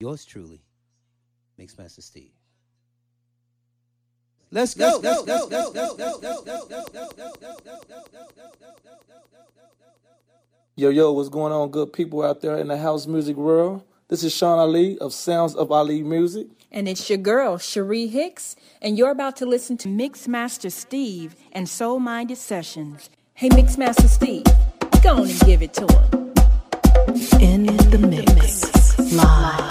Yours truly, Mixmaster Steve. Let's go. Let's go. Let's go. Let's go. Yo, yo, what's going on, good people out there in the house music world? This is Sean Ali of Sounds of Ali Music. And it's your girl, Cherie Hicks, and you're about to listen to Mixmaster Steve and Soul Minded Sessions. Hey, Mixmaster Steve, go on and give it to him. In the mix, live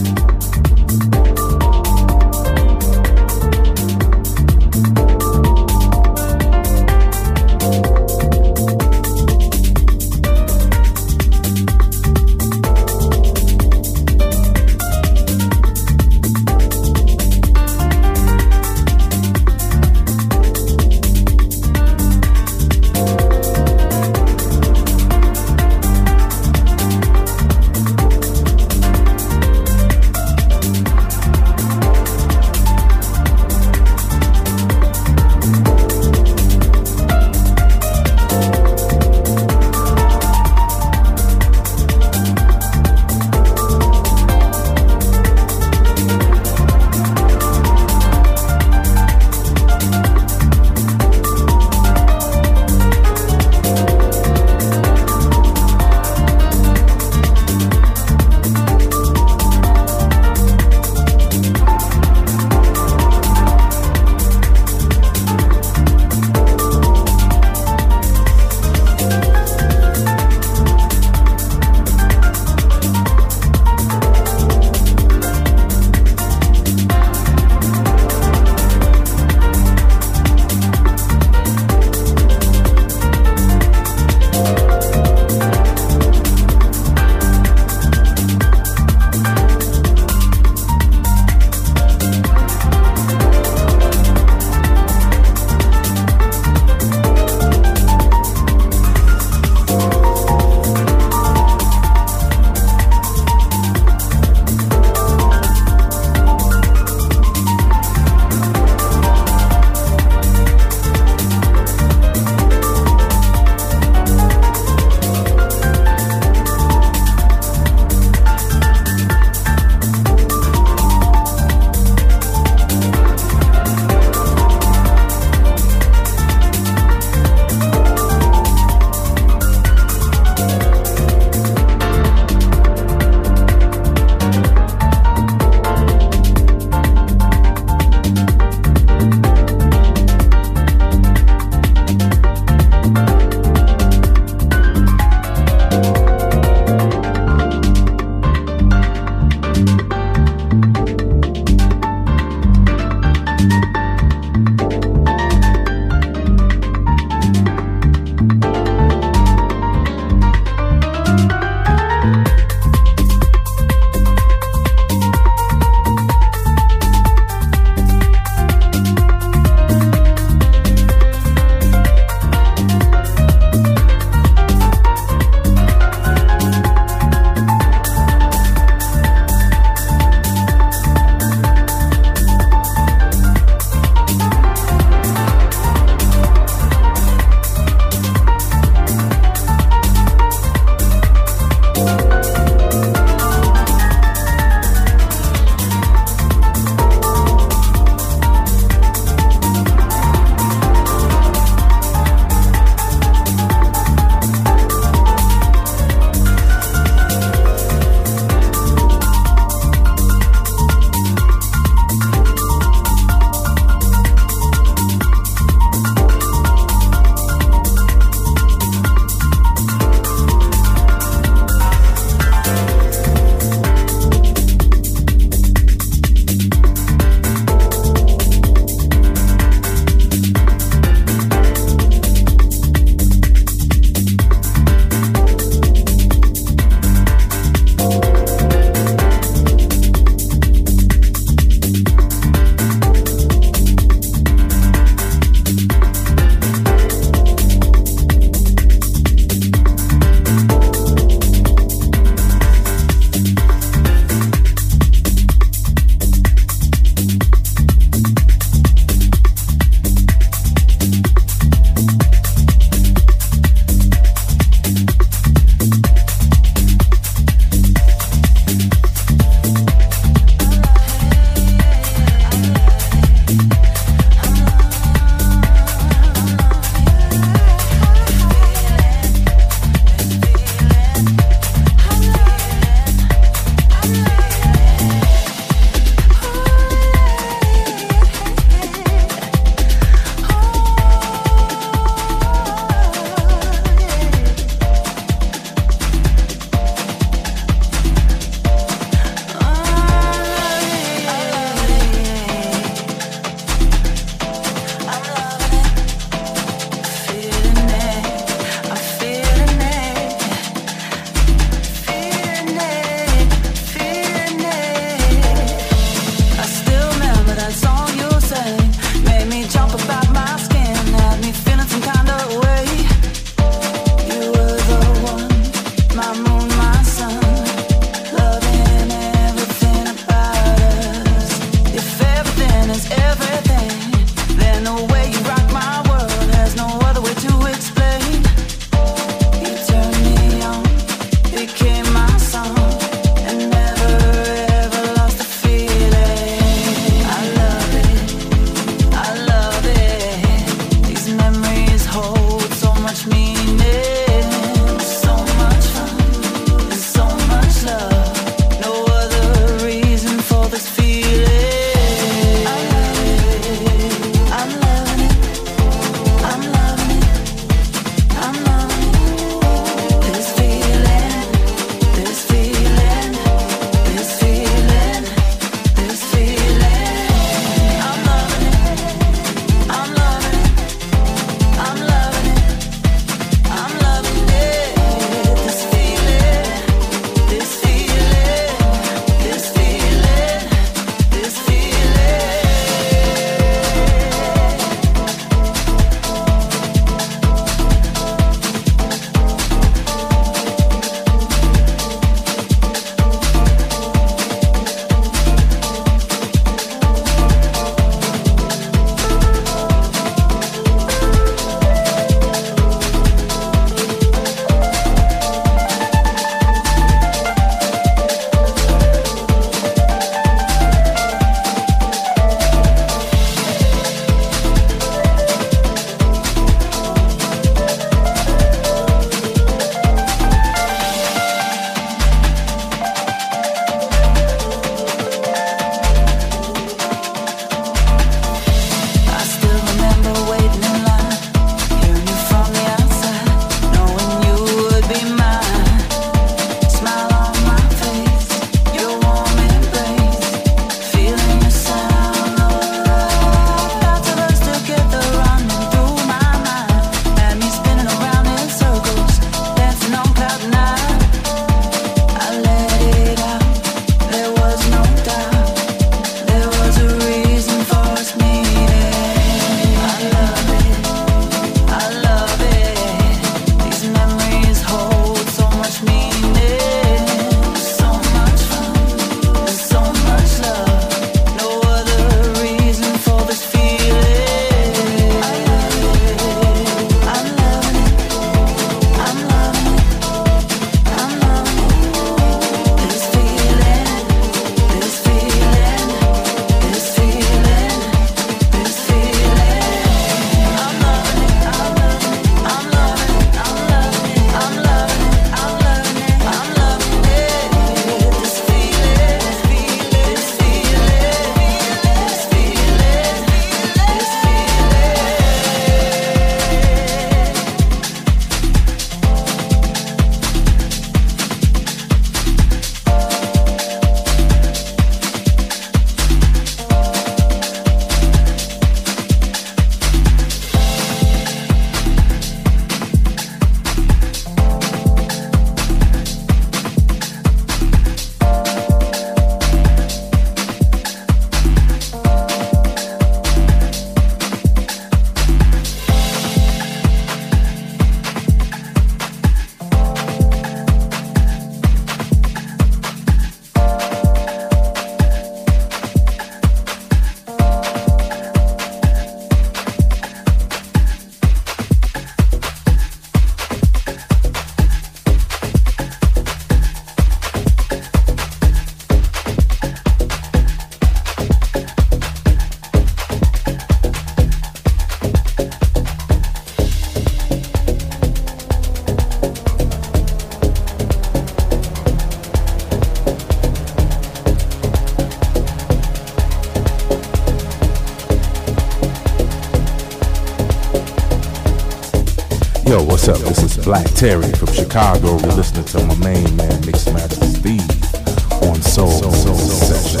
up? This is Black Terry from Chicago. You're listening to my main man, Mixmaster Steve, on Soul, Session.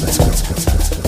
Let's go.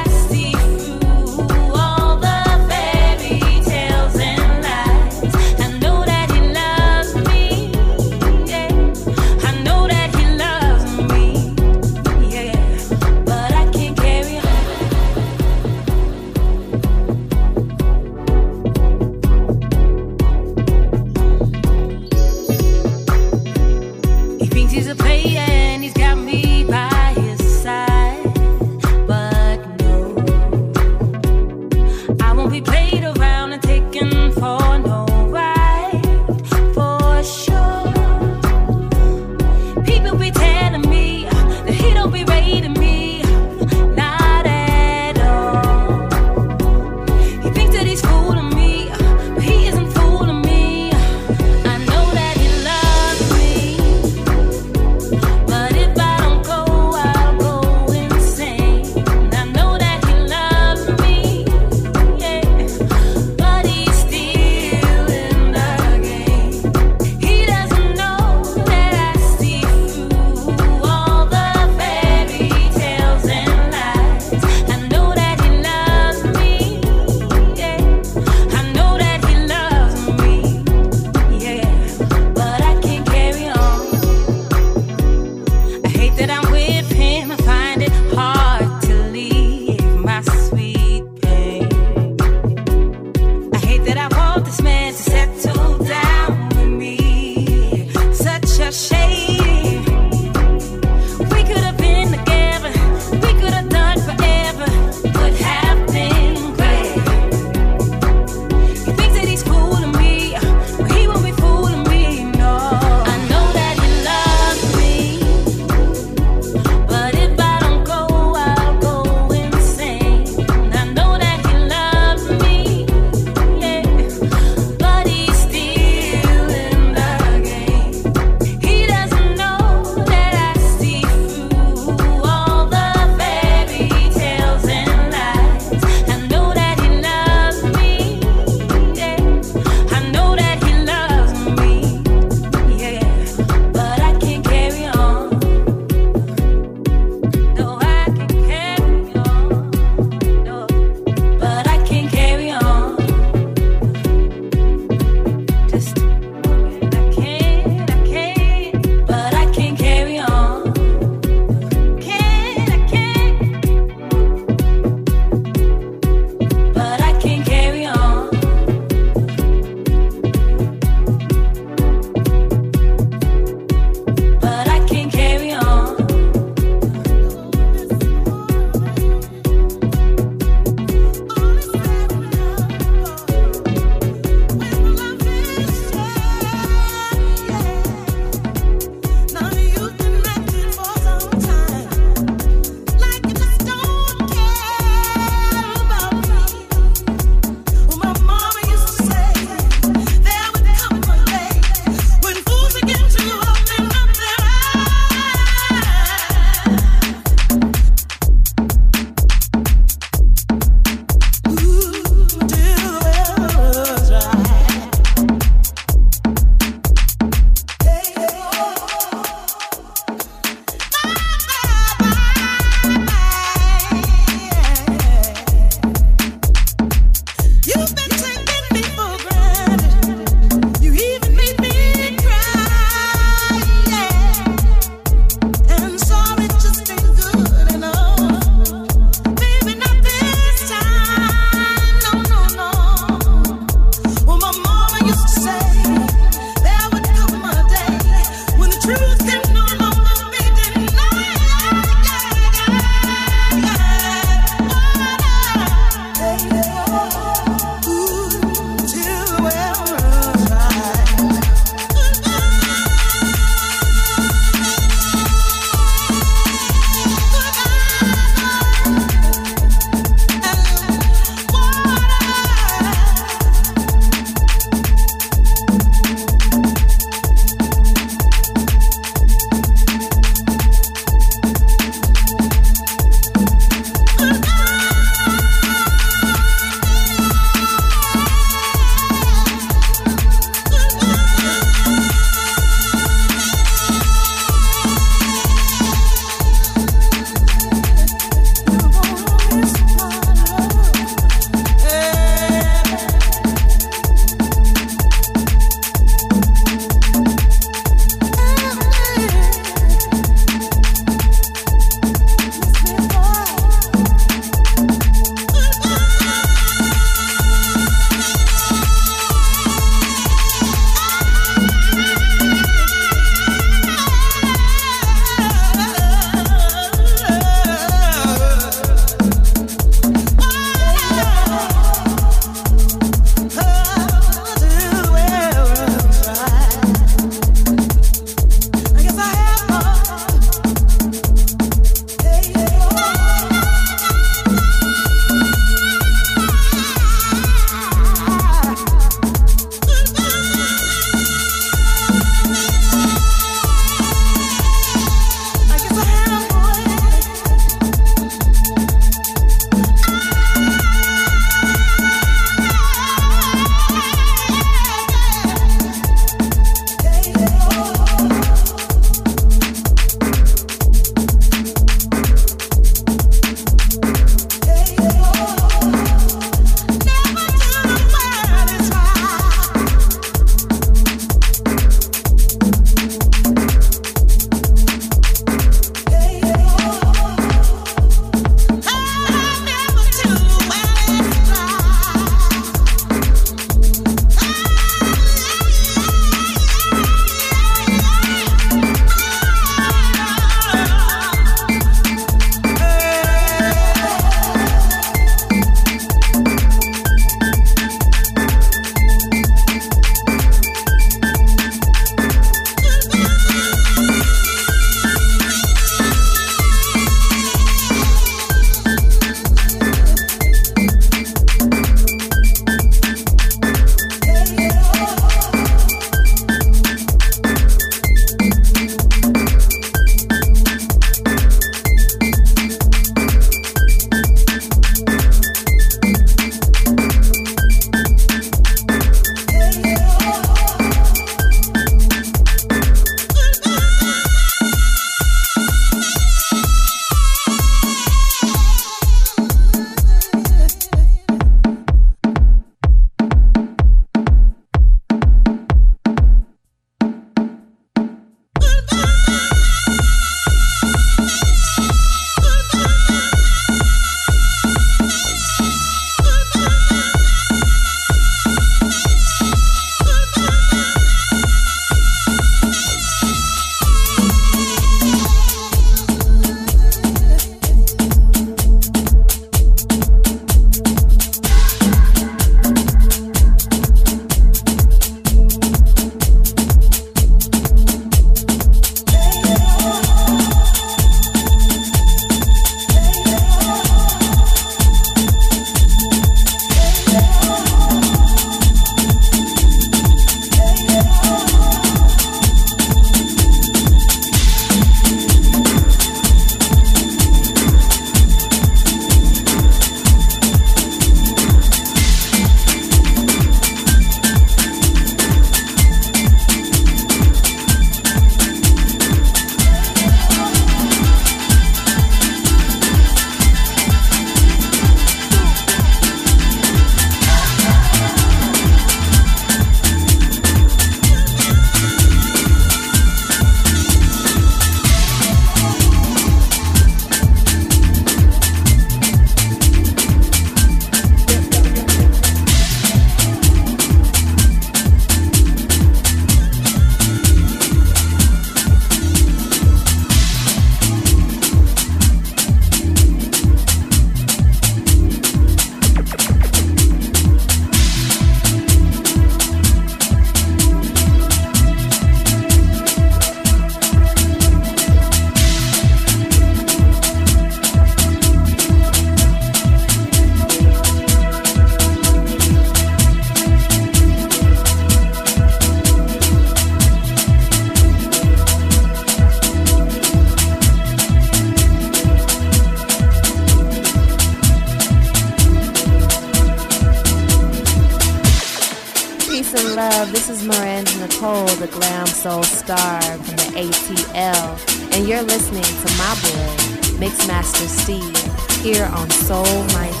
Peace and love. This is Miranda Nicole, the glam soul star from the ATL, and you're listening to my boy, Mixmaster Steve, here on Soul Mind.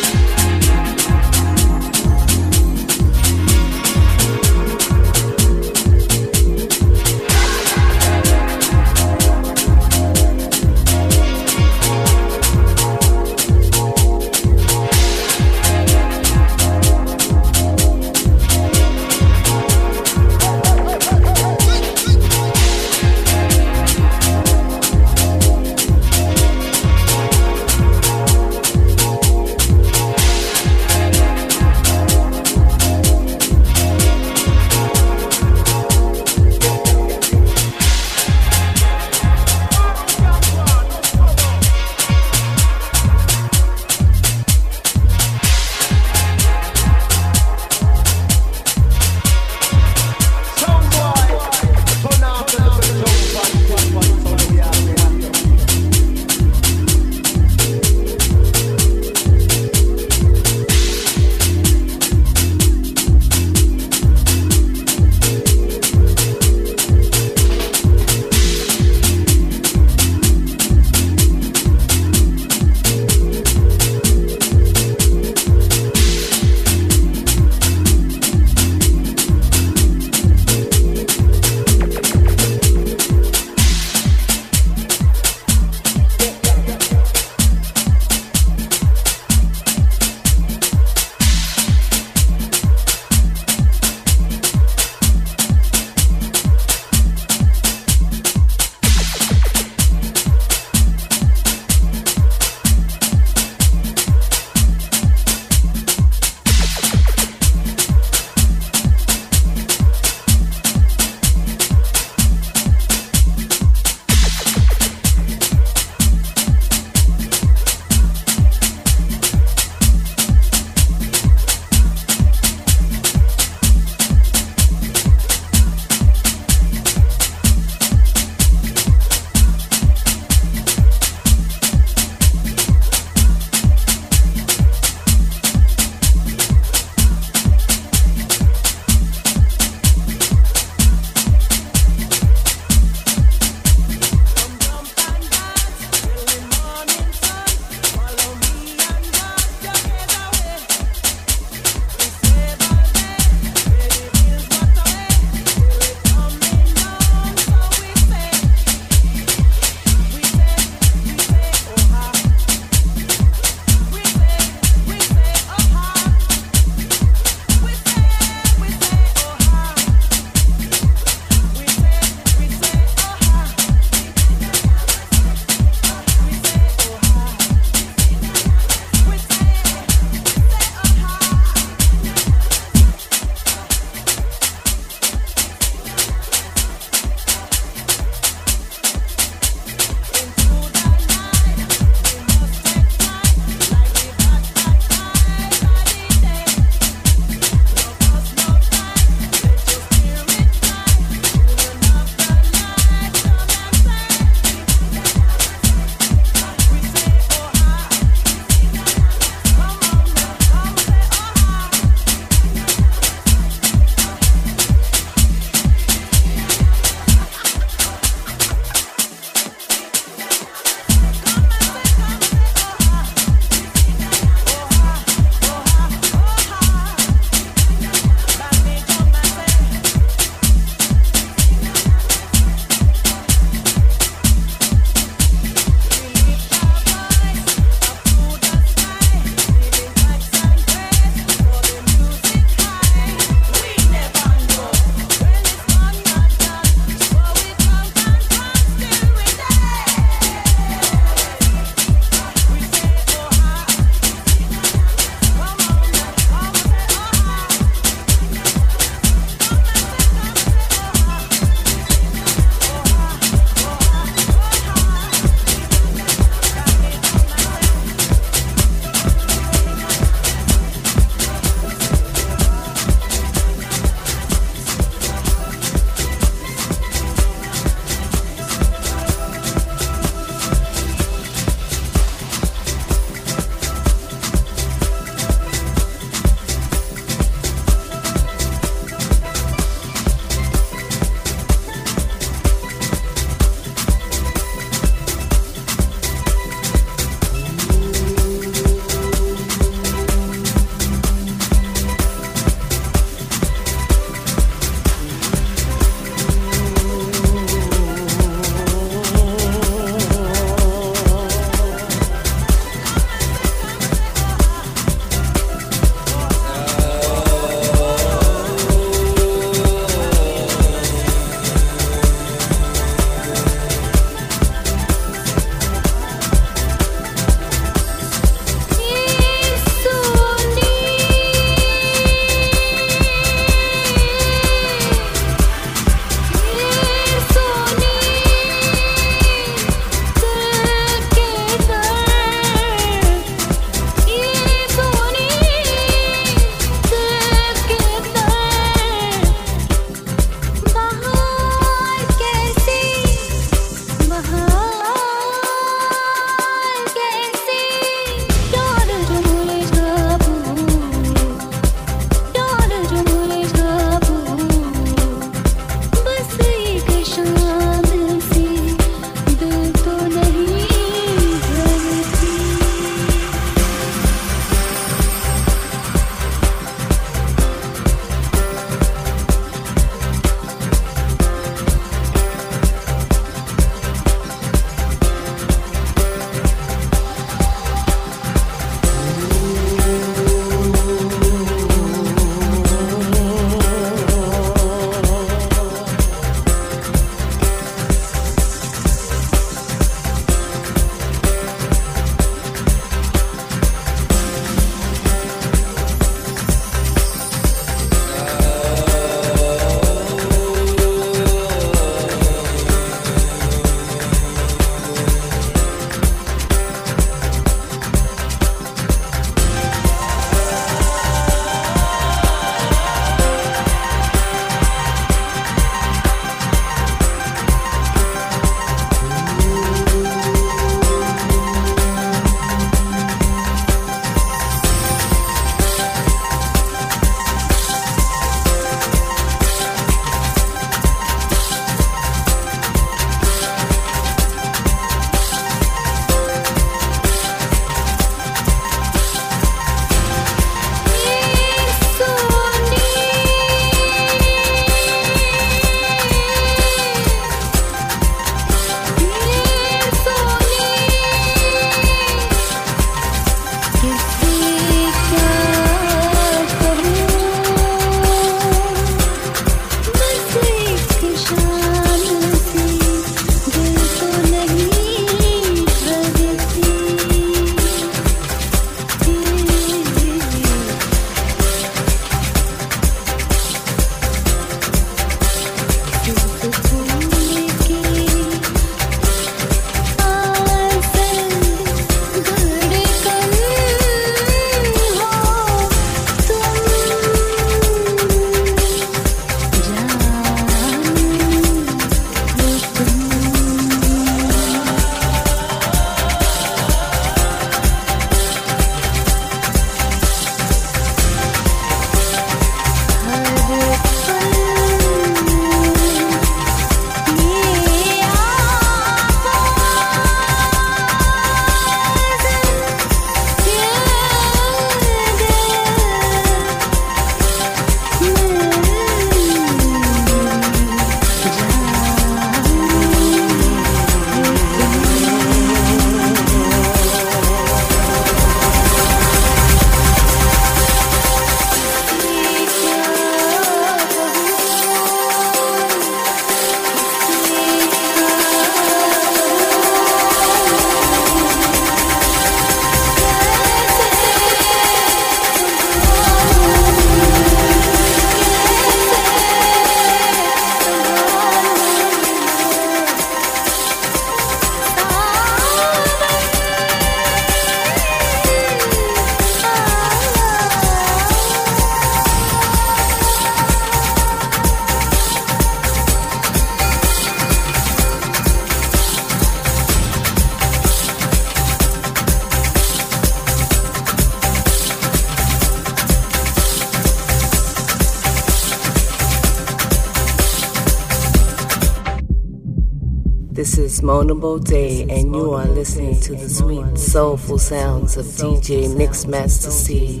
Mona Day, and you are listening to the sweet, soulful sounds of DJ Mixmaster C.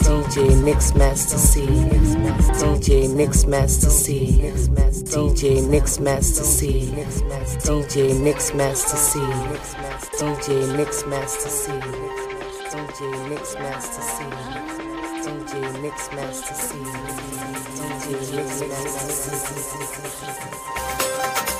DJ Mixmaster C. DJ Mixmaster C. DJ Mixmaster C. DJ Mixmaster C. DJ Mixmaster C. DJ Mixmaster C. DJ Mixmaster C. DJ Mixmaster C.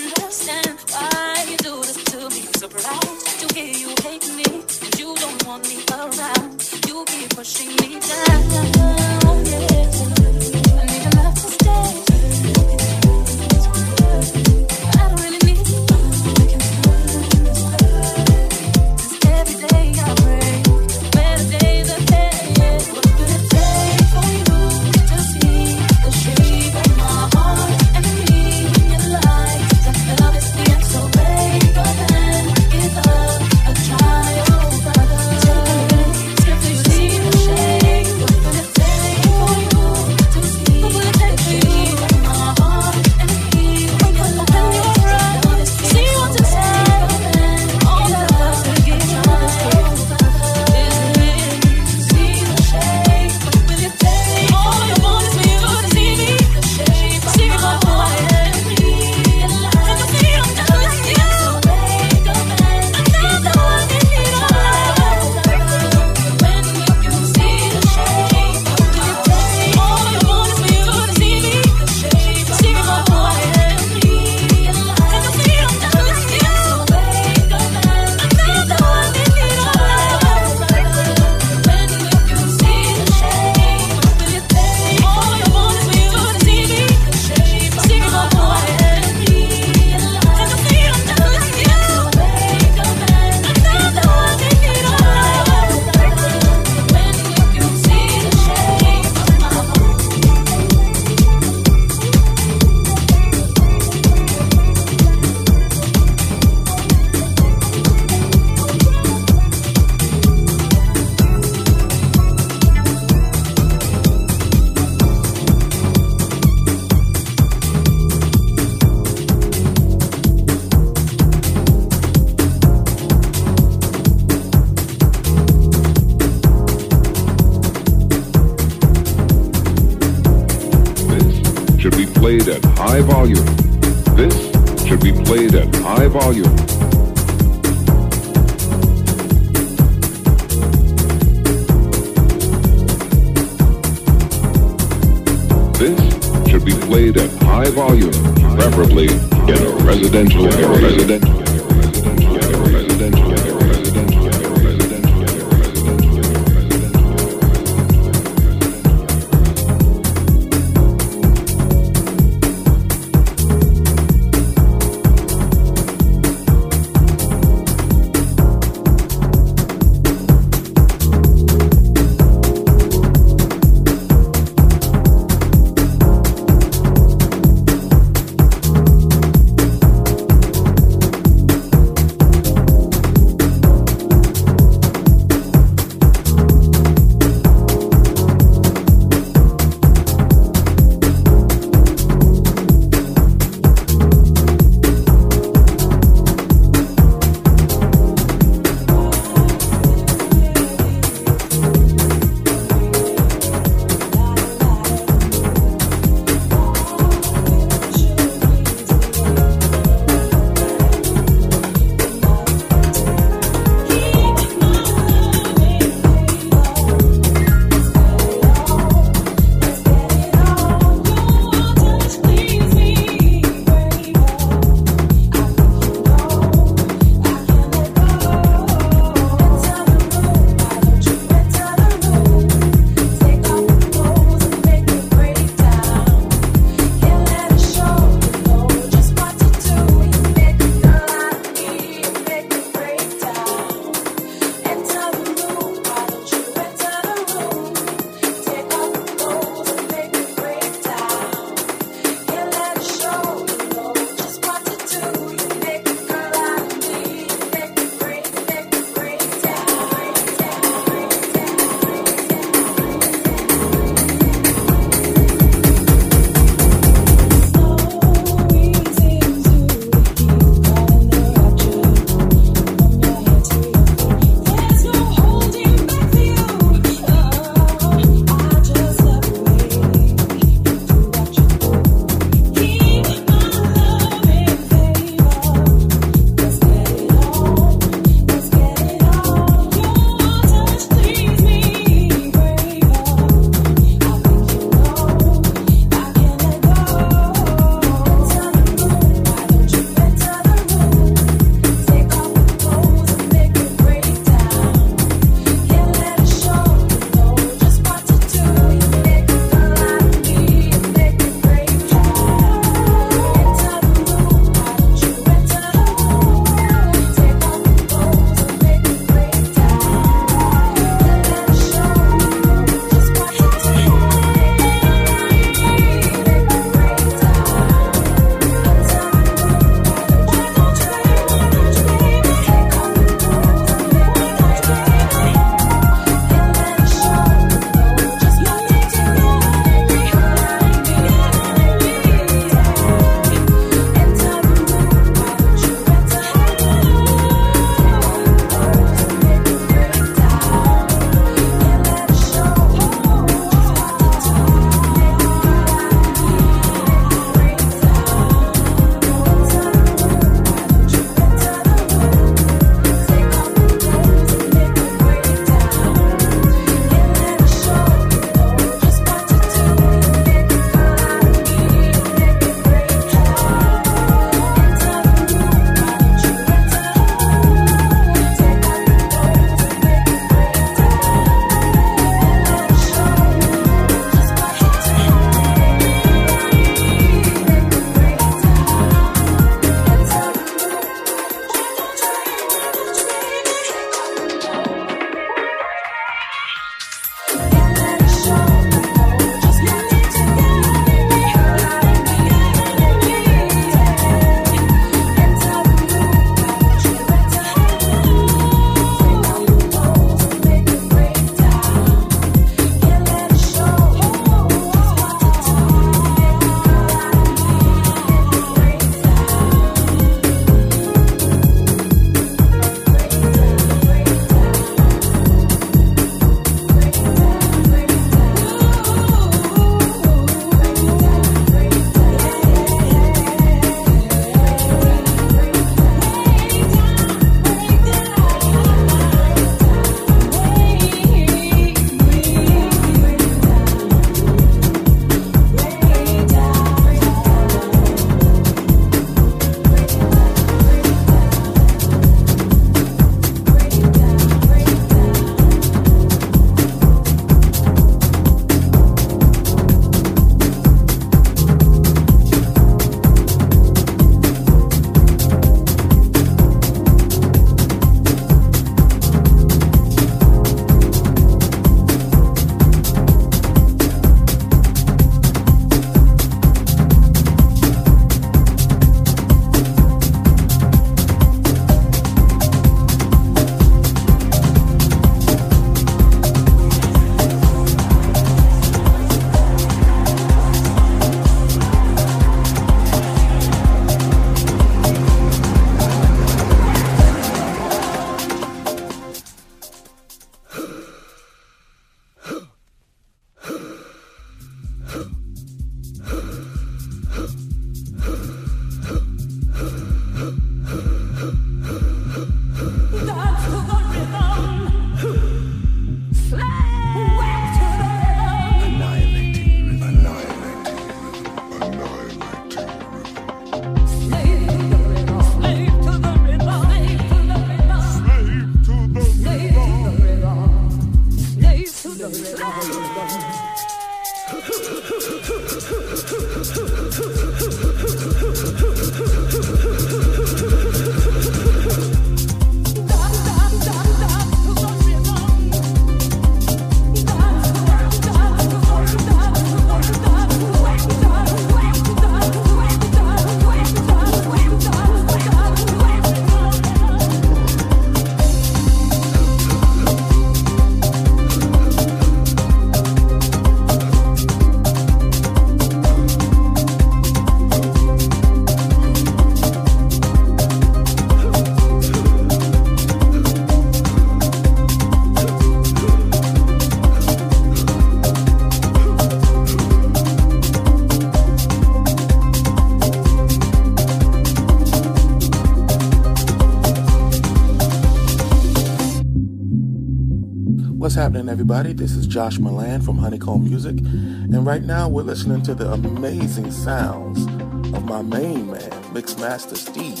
everybody? This is Josh Milan from Honeycomb Music, and right now we're listening to the amazing sounds of my main man, Mixmaster Steve,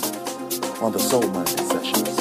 on the Soul Minded Sessions.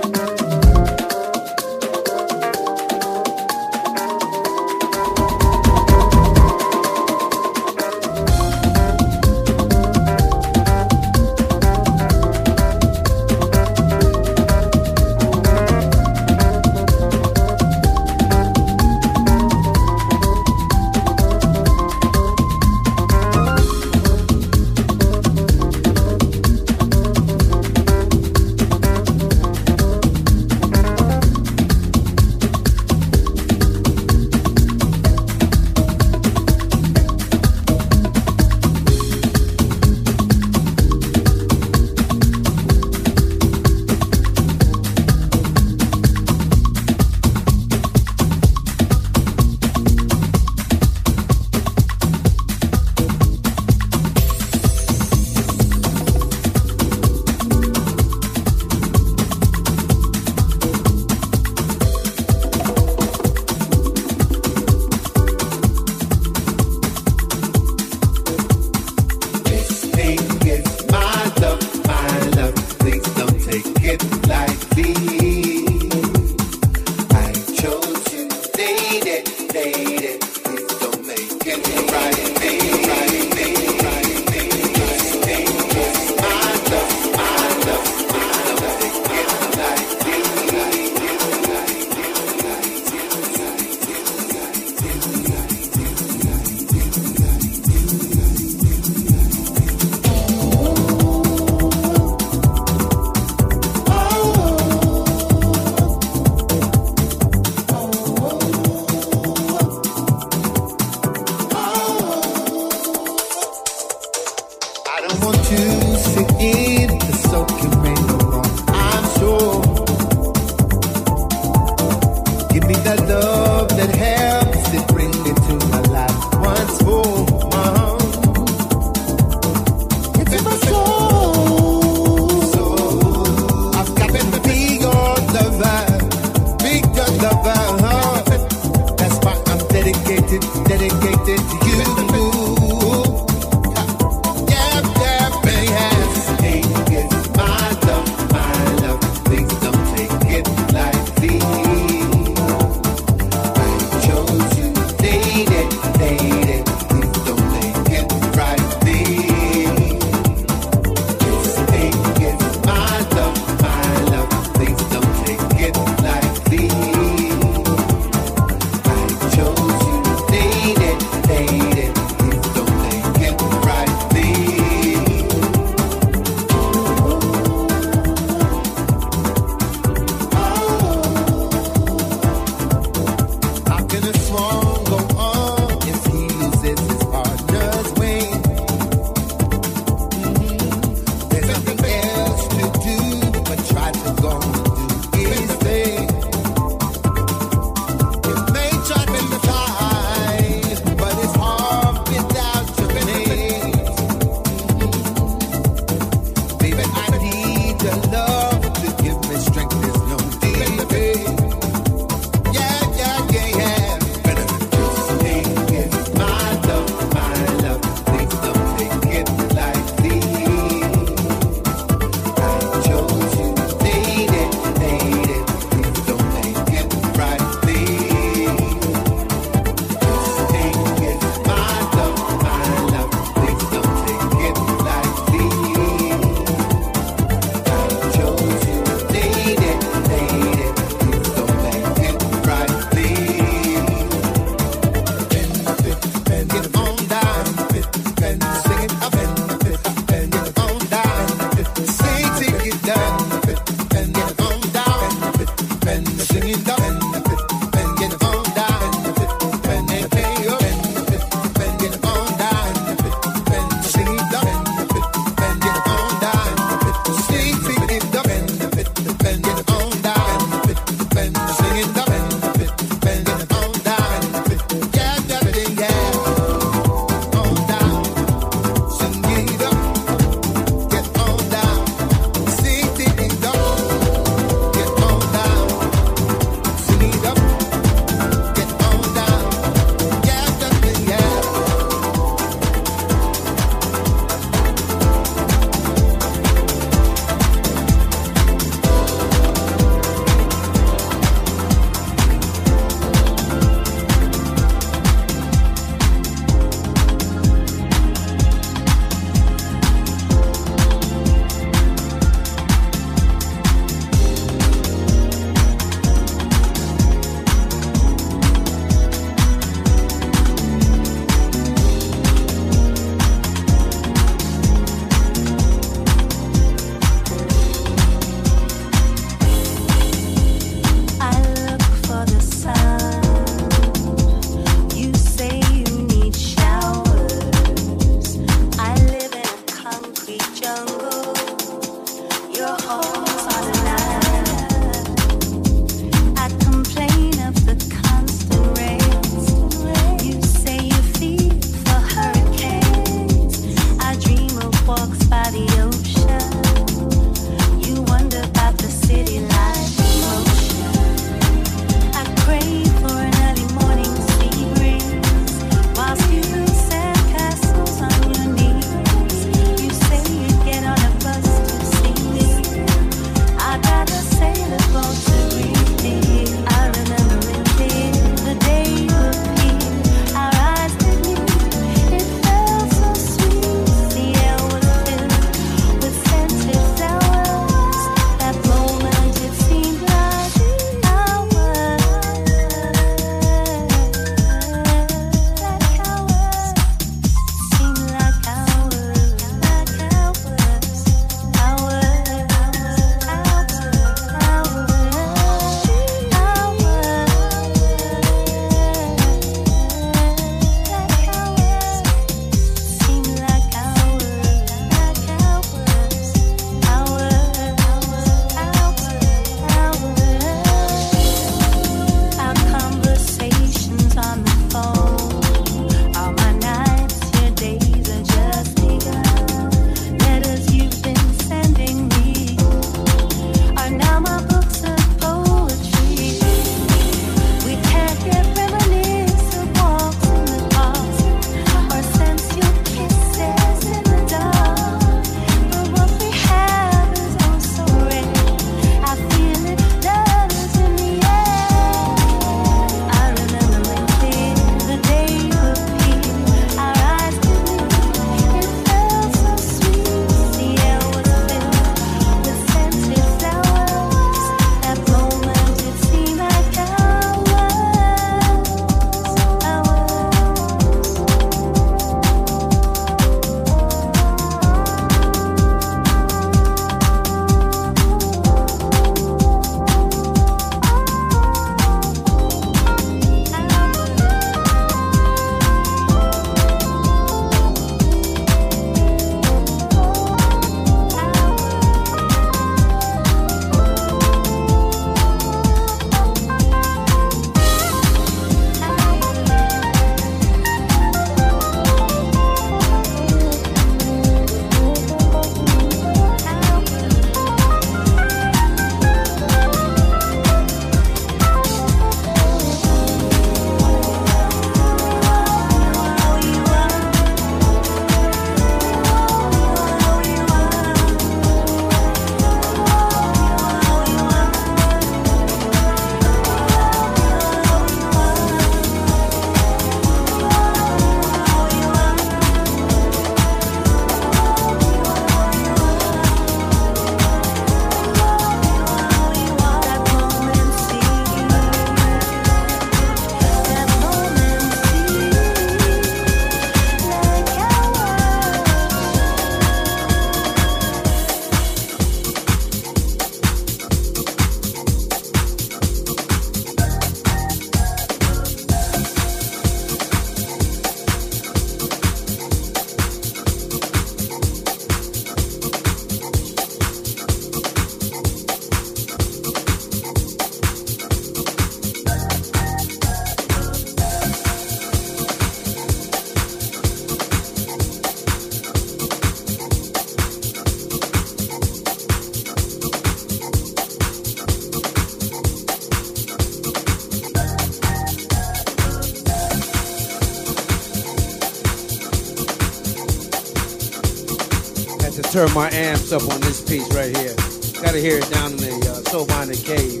Turn my amps up on this piece right here. Gotta hear it down in the uh, Soul Minded Cave.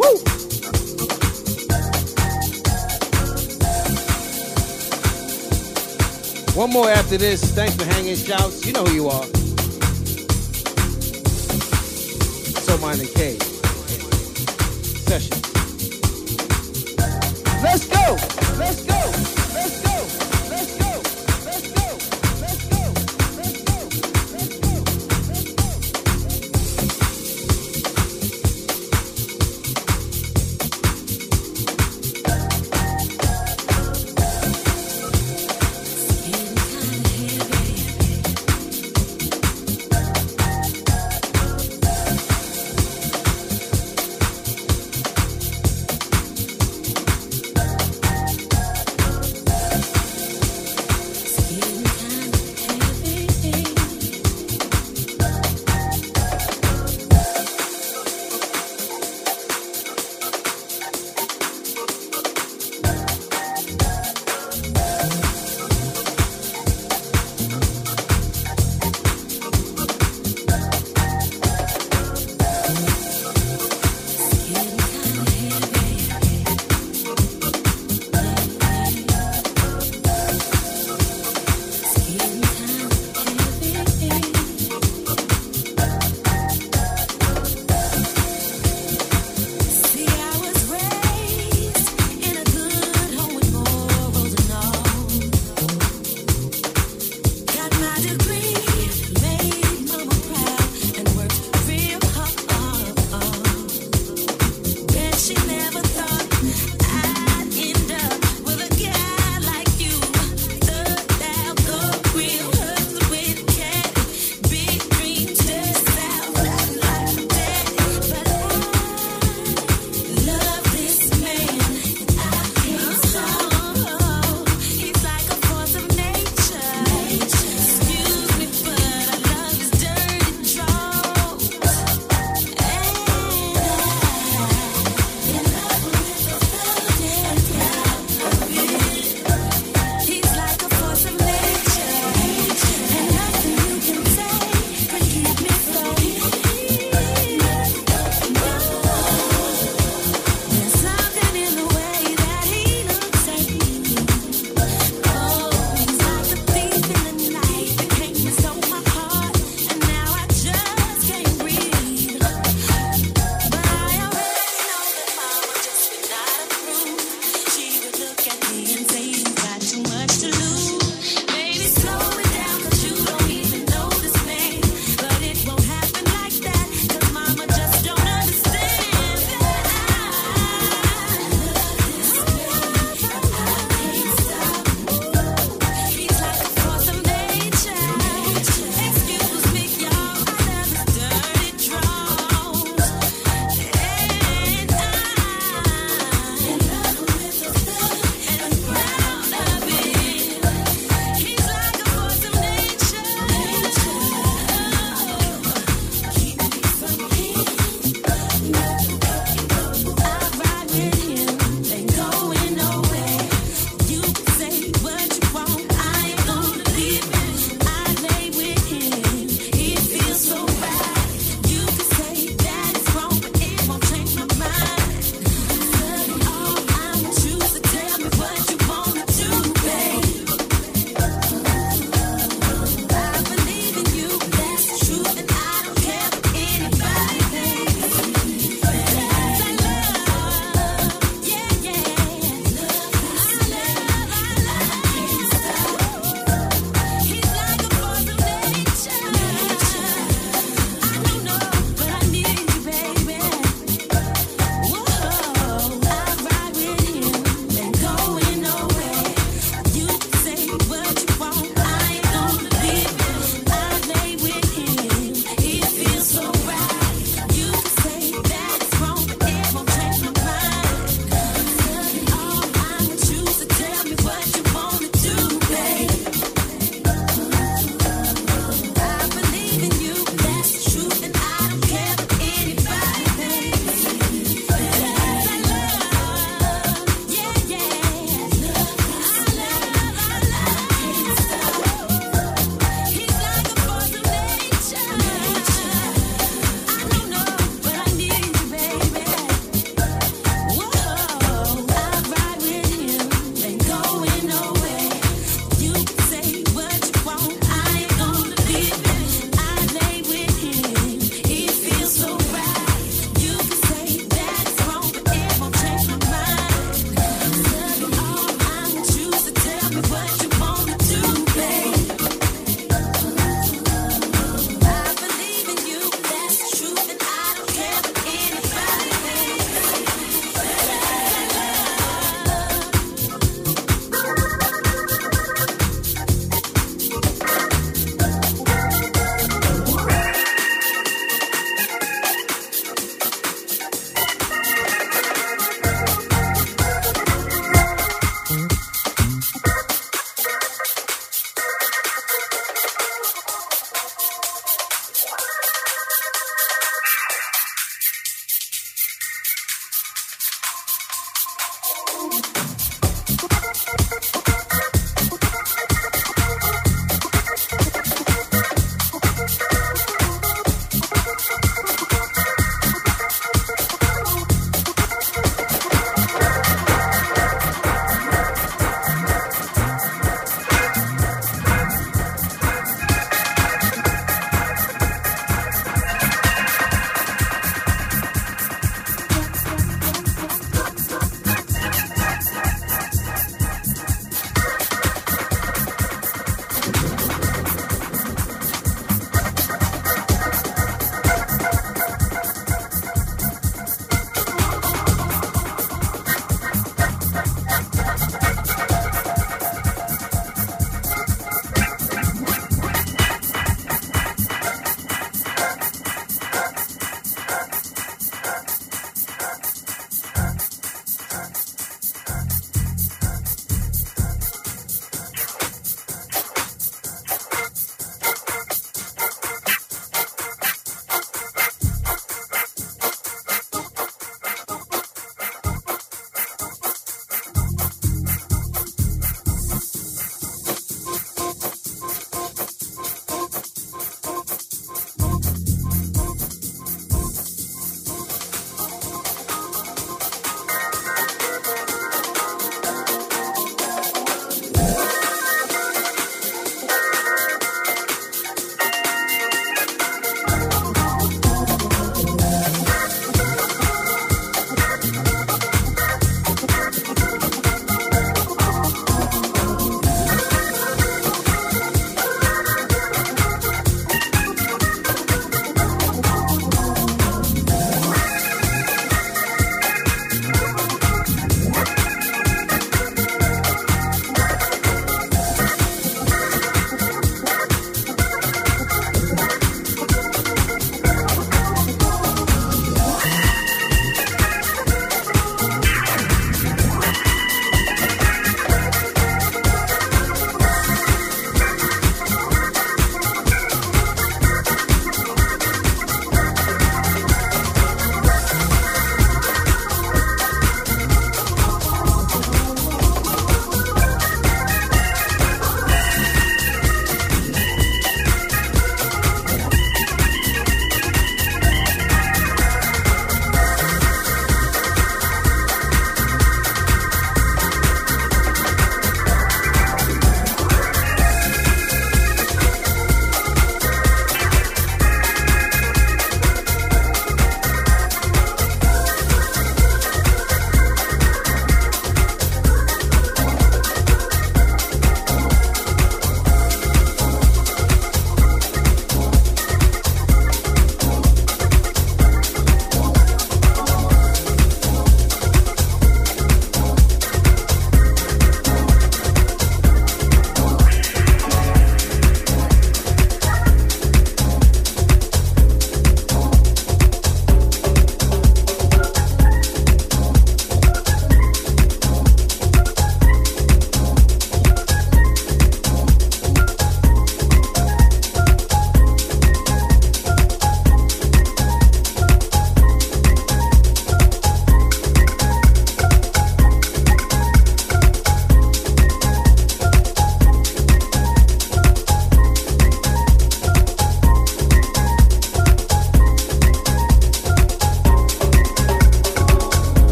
Woo! One more after this. Thanks for hanging shouts. You know who you are. Soul Minded Cave. Session. Let's go! Let's go!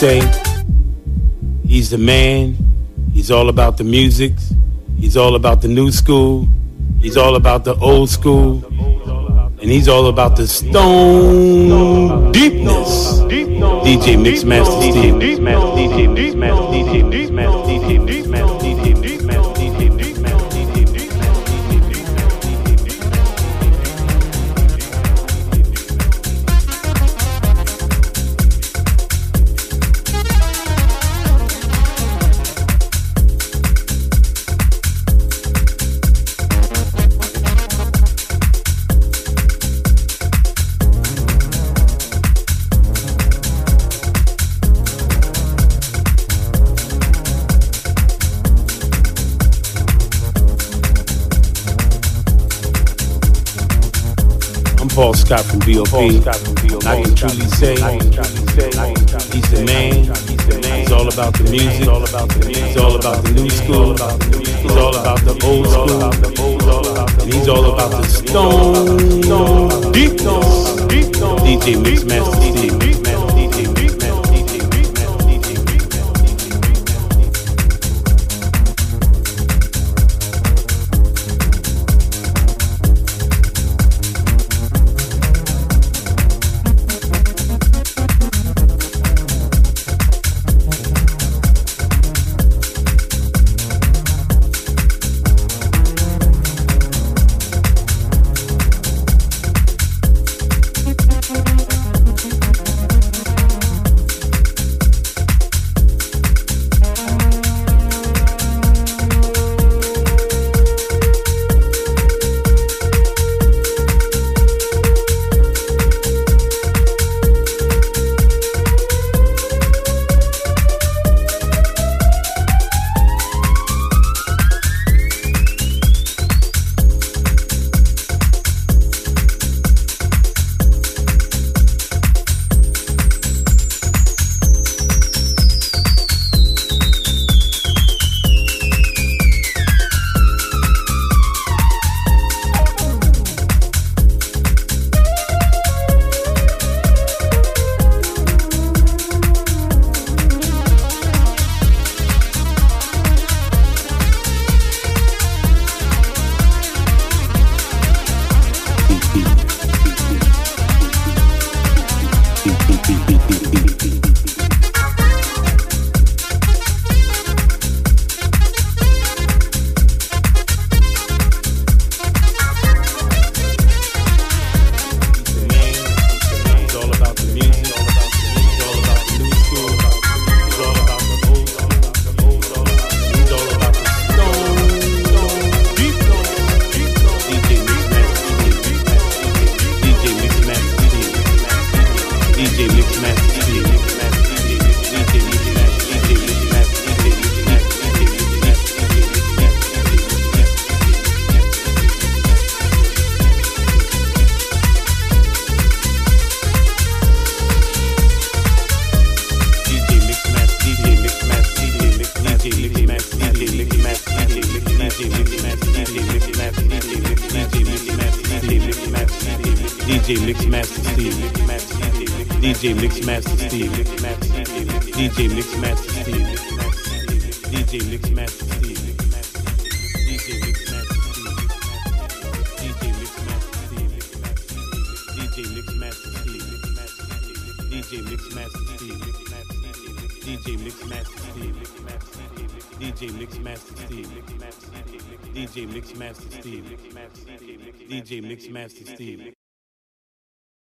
Say he's the man. He's all about the music. He's all about the new school. He's all about the old school. And he's all about the stone deepness. DJ Mixmaster Steve. Scott from BOP. I can truly say he's the man. He's all about the music. He's all about the new school. He's all about the old school. And he's all about the stone deepness. DJ Mixmaster Steve.